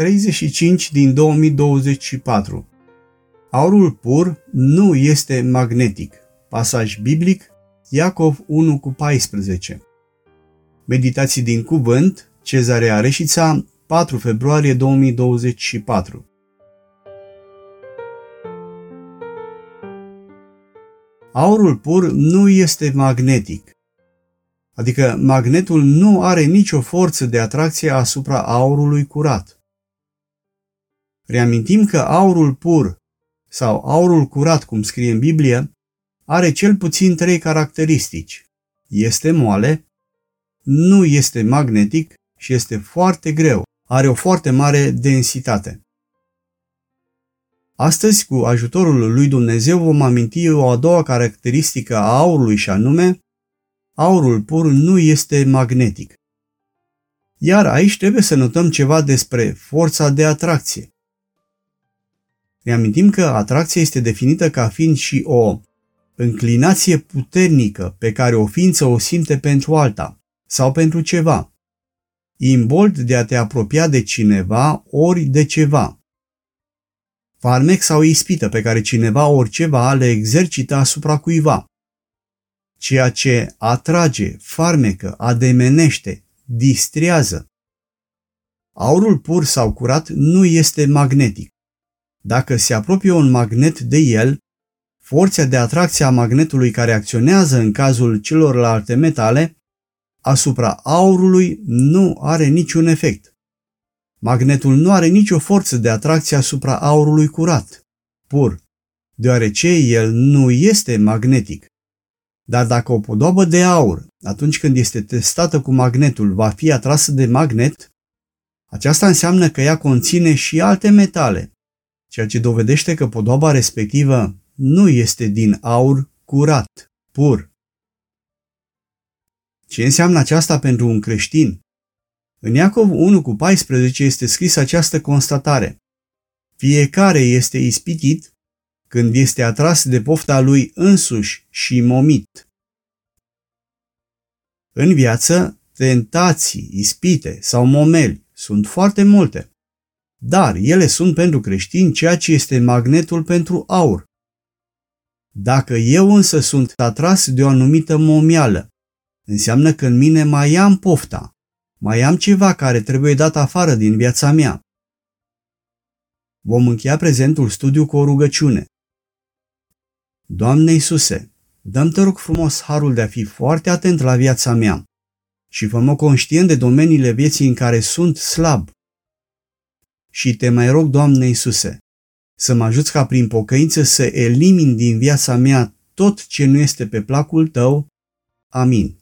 35 din 2024 Aurul pur nu este magnetic. Pasaj biblic Iacov 1 cu 14 Meditații din cuvânt Cezarea Reșița 4 februarie 2024 Aurul pur nu este magnetic, adică magnetul nu are nicio forță de atracție asupra aurului curat. Reamintim că aurul pur sau aurul curat, cum scrie în Biblie, are cel puțin trei caracteristici. Este moale, nu este magnetic și este foarte greu, are o foarte mare densitate. Astăzi, cu ajutorul lui Dumnezeu, vom aminti o a doua caracteristică a aurului și anume, aurul pur nu este magnetic. Iar aici trebuie să notăm ceva despre forța de atracție. Ne amintim că atracția este definită ca fiind și o înclinație puternică pe care o ființă o simte pentru alta sau pentru ceva. Imbold de a te apropia de cineva ori de ceva. Farmec sau ispită pe care cineva oriceva le exercită asupra cuiva. Ceea ce atrage, farmecă, ademenește, distrează. Aurul pur sau curat nu este magnetic. Dacă se apropie un magnet de el, forța de atracție a magnetului care acționează în cazul celorlalte metale asupra aurului nu are niciun efect. Magnetul nu are nicio forță de atracție asupra aurului curat, pur, deoarece el nu este magnetic. Dar dacă o podobă de aur, atunci când este testată cu magnetul, va fi atrasă de magnet, aceasta înseamnă că ea conține și alte metale, ceea ce dovedește că podoaba respectivă nu este din aur curat, pur. Ce înseamnă aceasta pentru un creștin? În Iacov 1 cu 14 este scris această constatare. Fiecare este ispitit când este atras de pofta lui însuși și momit. În viață, tentații, ispite sau momeli sunt foarte multe dar ele sunt pentru creștini ceea ce este magnetul pentru aur. Dacă eu însă sunt atras de o anumită momială, înseamnă că în mine mai am pofta, mai am ceva care trebuie dat afară din viața mea. Vom încheia prezentul studiu cu o rugăciune. Doamne Iisuse, dăm te rog frumos harul de a fi foarte atent la viața mea și fă-mă conștient de domeniile vieții în care sunt slab și te mai rog, Doamne Iisuse, să mă ajuți ca prin pocăință să elimin din viața mea tot ce nu este pe placul Tău. Amin.